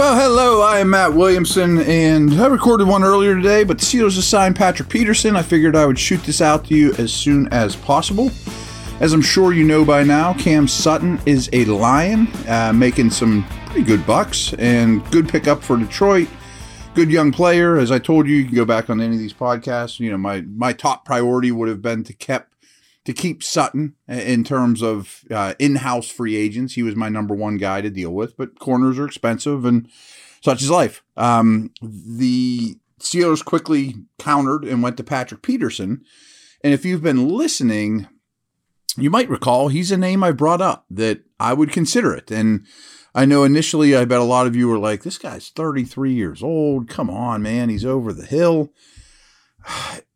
Well, hello, I am Matt Williamson, and I recorded one earlier today, but the Steelers assigned Patrick Peterson. I figured I would shoot this out to you as soon as possible. As I'm sure you know by now, Cam Sutton is a Lion, uh, making some pretty good bucks and good pickup for Detroit. Good young player. As I told you, you can go back on any of these podcasts. You know, my my top priority would have been to keep to keep Sutton in terms of uh, in-house free agents. He was my number one guy to deal with, but corners are expensive and such is life. Um, the Steelers quickly countered and went to Patrick Peterson. And if you've been listening, you might recall he's a name I brought up that I would consider it. And I know initially, I bet a lot of you were like, this guy's 33 years old. Come on, man. He's over the hill.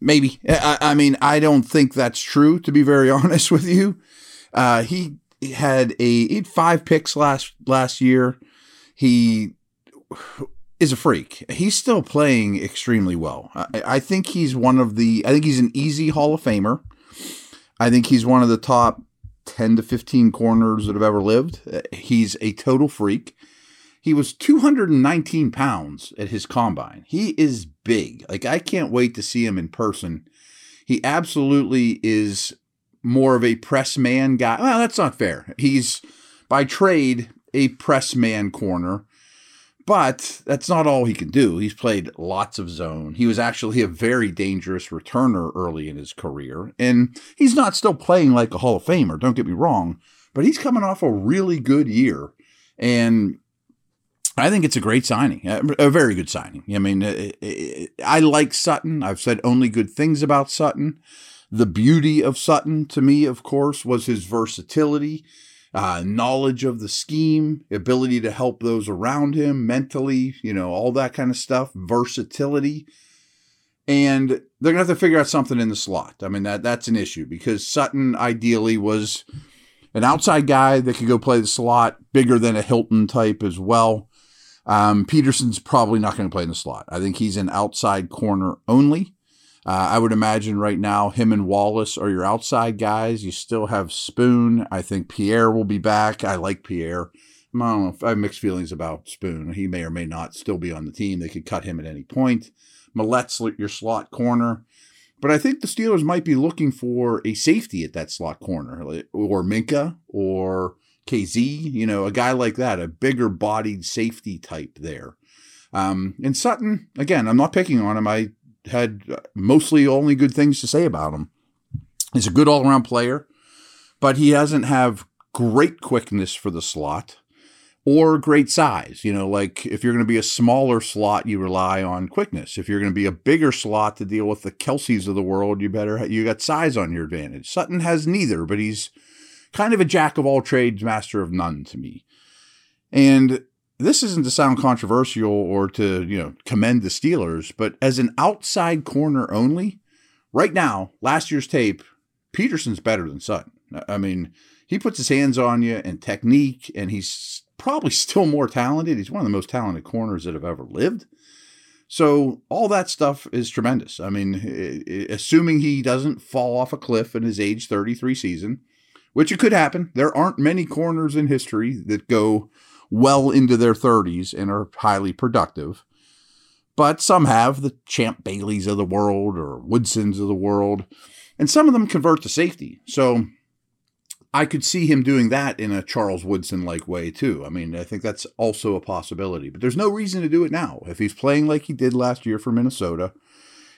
Maybe. I, I, mean, I don't think that's true, to be very honest with you. Uh, he had a he had five picks last last year. He is a freak. He's still playing extremely well. I, I think he's one of the. I think he's an easy Hall of Famer. I think he's one of the top ten to fifteen corners that have ever lived. He's a total freak. He was 219 pounds at his combine. He is big. Like, I can't wait to see him in person. He absolutely is more of a press man guy. Well, that's not fair. He's by trade a press man corner, but that's not all he can do. He's played lots of zone. He was actually a very dangerous returner early in his career, and he's not still playing like a Hall of Famer, don't get me wrong, but he's coming off a really good year. And I think it's a great signing, a very good signing. I mean, I like Sutton. I've said only good things about Sutton. The beauty of Sutton to me, of course, was his versatility, uh, knowledge of the scheme, ability to help those around him mentally, you know, all that kind of stuff, versatility. And they're going to have to figure out something in the slot. I mean, that that's an issue because Sutton ideally was an outside guy that could go play the slot, bigger than a Hilton type as well. Um, Peterson's probably not going to play in the slot. I think he's an outside corner only. Uh, I would imagine right now him and Wallace are your outside guys. You still have Spoon. I think Pierre will be back. I like Pierre. I don't know. I have mixed feelings about Spoon. He may or may not still be on the team. They could cut him at any point. Maulet's your slot corner. But I think the Steelers might be looking for a safety at that slot corner, or Minkah, or Kazee, you know, a guy like that, a bigger bodied safety type there. Um, and Sutton, again, I'm not picking on him. I had mostly only good things to say about him. He's a good all around player, but he doesn't have great quickness for the slot or great size. You know, like if you're going to be a smaller slot, you rely on quickness. If you're going to be a bigger slot to deal with the Kelces of the world, you better you got size on your advantage. Sutton has neither, but he's kind of a jack of all trades, master of none to me. And this isn't to sound controversial or to, you know, commend the Steelers, but as an outside corner only, right now, last year's tape, Peterson's better than Sutton. I mean, he puts his hands on you and technique, and he's probably still more talented. He's one of the most talented corners that have ever lived. So all that stuff is tremendous. I mean, assuming he doesn't fall off a cliff in his age 33 season, which it could happen. There aren't many corners in history that go well into their 30s and are highly productive. But some have the Champ Baileys of the world or Woodsons of the world, and some of them convert to safety. So I could see him doing that in a Charles Woodson like way too. I mean, I think that's also a possibility, but there's no reason to do it now. If he's playing like he did last year for Minnesota,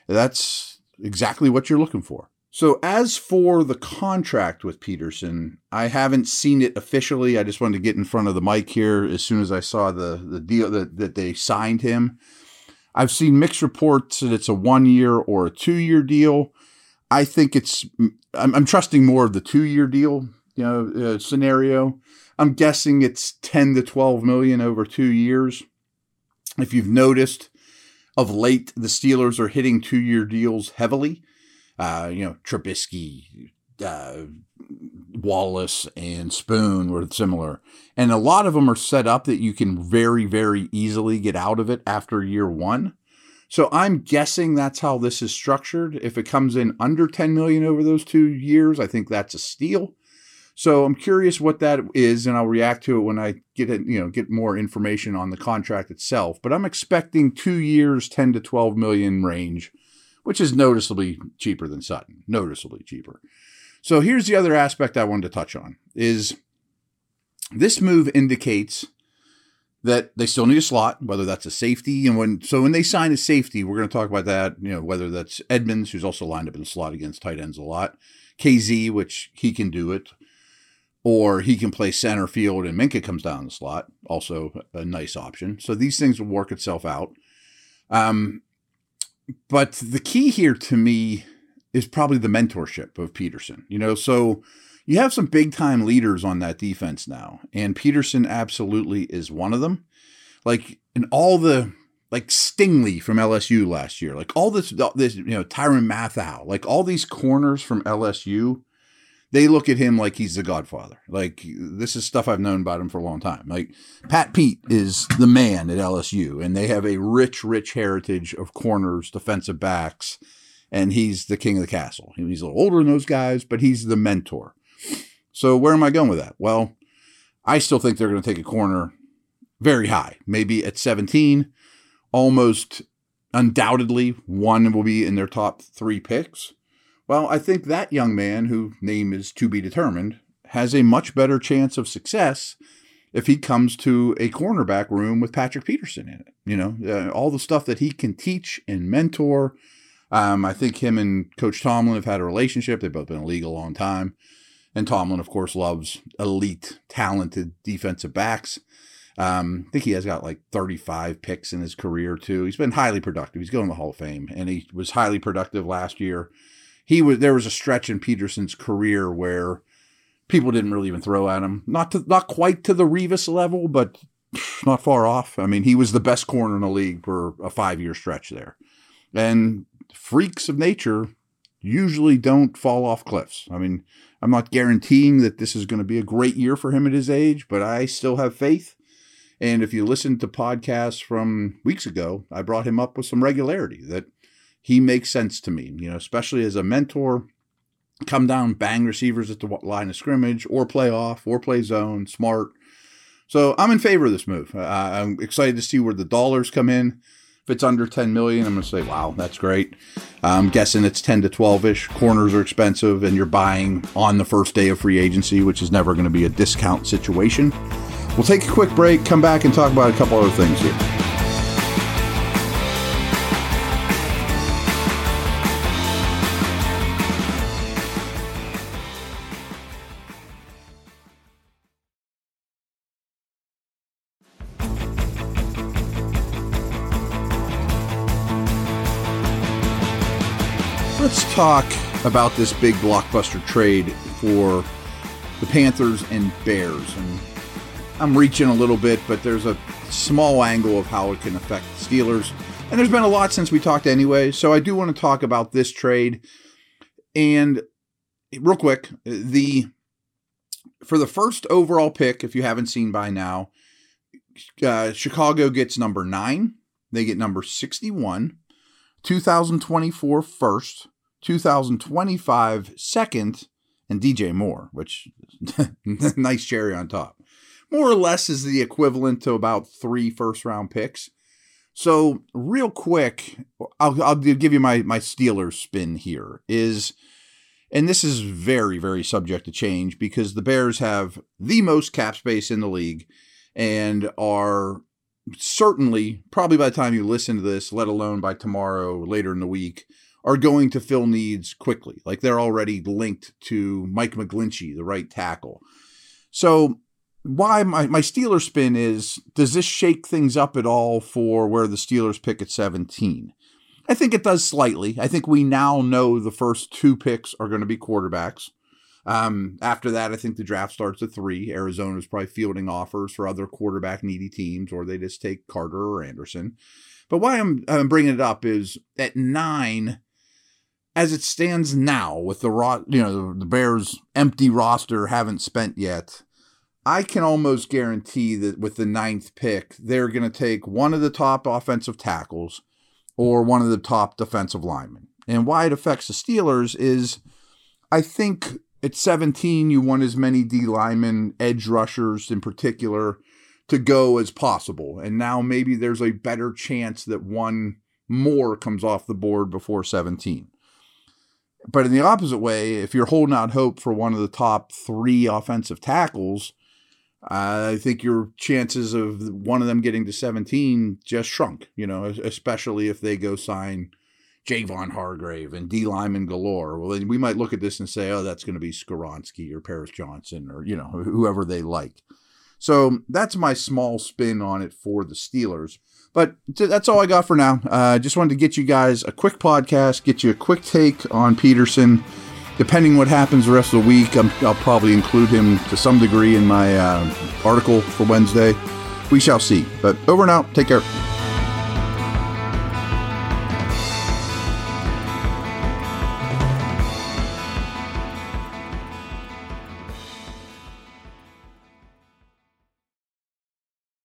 that's exactly what you're looking for. So, as for the contract with Peterson, I haven't seen it officially. I just wanted to get in front of the mic here as soon as I saw the, the deal that, that they signed him. I've seen mixed reports that it's a one year or a two year deal. I think it's, I'm, I'm trusting more of the two year deal you know, uh, scenario. I'm guessing it's 10 to 12 million over two years. If you've noticed, of late, the Steelers are hitting two year deals heavily uh, you know, Trubisky, uh, Wallace, and Spoon were similar. And a lot of them are set up that you can very, very easily get out of it after year one. So I'm guessing that's how this is structured. If it comes in under 10 million over those two years, I think that's a steal. So I'm curious what that is, and I'll react to it when I get it, you know, get more information on the contract itself. But I'm expecting two years, 10 to 12 million range, which is noticeably cheaper than Sutton, noticeably cheaper. So here's the other aspect I wanted to touch on is this move indicates that they still need a slot, whether that's a safety. And when so when they sign a safety, we're going to talk about that. You know, whether that's Edmunds, who's also lined up in slot against tight ends a lot, Kazee, which he can do it, or he can play center field and Minkah comes down the slot, also a nice option. So these things will work itself out. Um, but the key here to me is probably the mentorship of Peterson. You know, so you have some big time leaders on that defense now, and Peterson absolutely is one of them. Like in all the like Stingley from LSU last year, like all this, this you know Tyrann Mathieu, like all these corners from LSU, they look at him like he's the Godfather. Like this is stuff I've known about him for a long time. Like Pat Pete is the man at LSU, and they have a rich, rich heritage of corners, defensive backs, and he's the king of the castle. He's a little older than those guys, but he's the mentor. So where am I going with that? Well, I still think they're going to take a corner very high, maybe at 17, almost undoubtedly one will be in their top three picks. Well, I think that young man, whose name is to be determined, has a much better chance of success if he comes to a cornerback room with Patrick Peterson in it. You know, uh, all the stuff that he can teach and mentor. Um, I think him and Coach Tomlin have had a relationship. They've both been in the league a long time. And Tomlin, of course, loves elite, talented defensive backs. Um, I think he has got like 35 picks in his career too. He's been highly productive. He's going to the Hall of Fame, and he was highly productive last year. He was there was a stretch in Peterson's career where people didn't really even throw at him. Not to not quite to the Revis level, but not far off. I mean, he was the best corner in the league for a five year stretch there. And freaks of nature usually don't fall off cliffs. I mean, I'm not guaranteeing that this is going to be a great year for him at his age, but I still have faith. And if you listen to podcasts from weeks ago, I brought him up with some regularity that he makes sense to me, you know, especially as a mentor. Come down, bang receivers at the line of scrimmage, or play off, or play zone, smart. So I'm in favor of this move. Uh, I'm excited to see where the dollars come in. If it's under 10 million, I'm going to say, wow, that's great. I'm guessing it's 10 to 12 ish. Corners are expensive, and you're buying on the first day of free agency, which is never going to be a discount situation. We'll take a quick break, come back, and talk about a couple other things here. Let's talk about this big blockbuster trade for the Panthers and Bears. And I'm reaching a little bit, but there's a small angle of how it can affect the Steelers. And there's been a lot since we talked anyway. So I do want to talk about this trade. And real quick, the for the first overall pick, if you haven't seen by now, uh, Chicago gets number nine. They get number 61, 2024 first, 2025 second, and DJ Moore, which nice cherry on top. More or less is the equivalent to about three first round picks. So, real quick, I'll, I'll give you my, my Steelers spin here. Is and this is very, very subject to change because the Bears have the most cap space in the league and are certainly, probably by the time you listen to this, let alone by tomorrow, later in the week, are going to fill needs quickly. Like they're already linked to Mike McGlinchey, the right tackle. So why my, my Steelers spin is does this shake things up at all for where the Steelers pick at 17? I think it does slightly. I think we now know the first two picks are going to be quarterbacks. Um, after that, I think the draft starts at three. Arizona's probably fielding offers for other quarterback needy teams, or they just take Carter or Anderson. But why I'm, I'm bringing it up is at nine, as it stands now, with the ro- you know the Bears' empty roster haven't spent yet, I can almost guarantee that with the ninth pick, they're going to take one of the top offensive tackles or one of the top defensive linemen. And why it affects the Steelers is, I think at 17, you want as many D linemen, edge rushers in particular, to go as possible. And now maybe there's a better chance that one more comes off the board before 17. But in the opposite way, if you're holding out hope for one of the top three offensive tackles, I think your chances of one of them getting to 17 just shrunk, you know, especially if they go sign Javon Hargrave and D linemen galore. Well, then we might look at this and say, oh, that's going to be Skoronski or Paris Johnson or, you know, whoever they like. So that's my small spin on it for the Steelers. But that's all I got for now. I uh, just wanted to get you guys a quick podcast, get you a quick take on Peterson. Depending what happens the rest of the week, i will probably include him to some degree in my uh, article for Wednesday. We shall see. But over and out. Take care.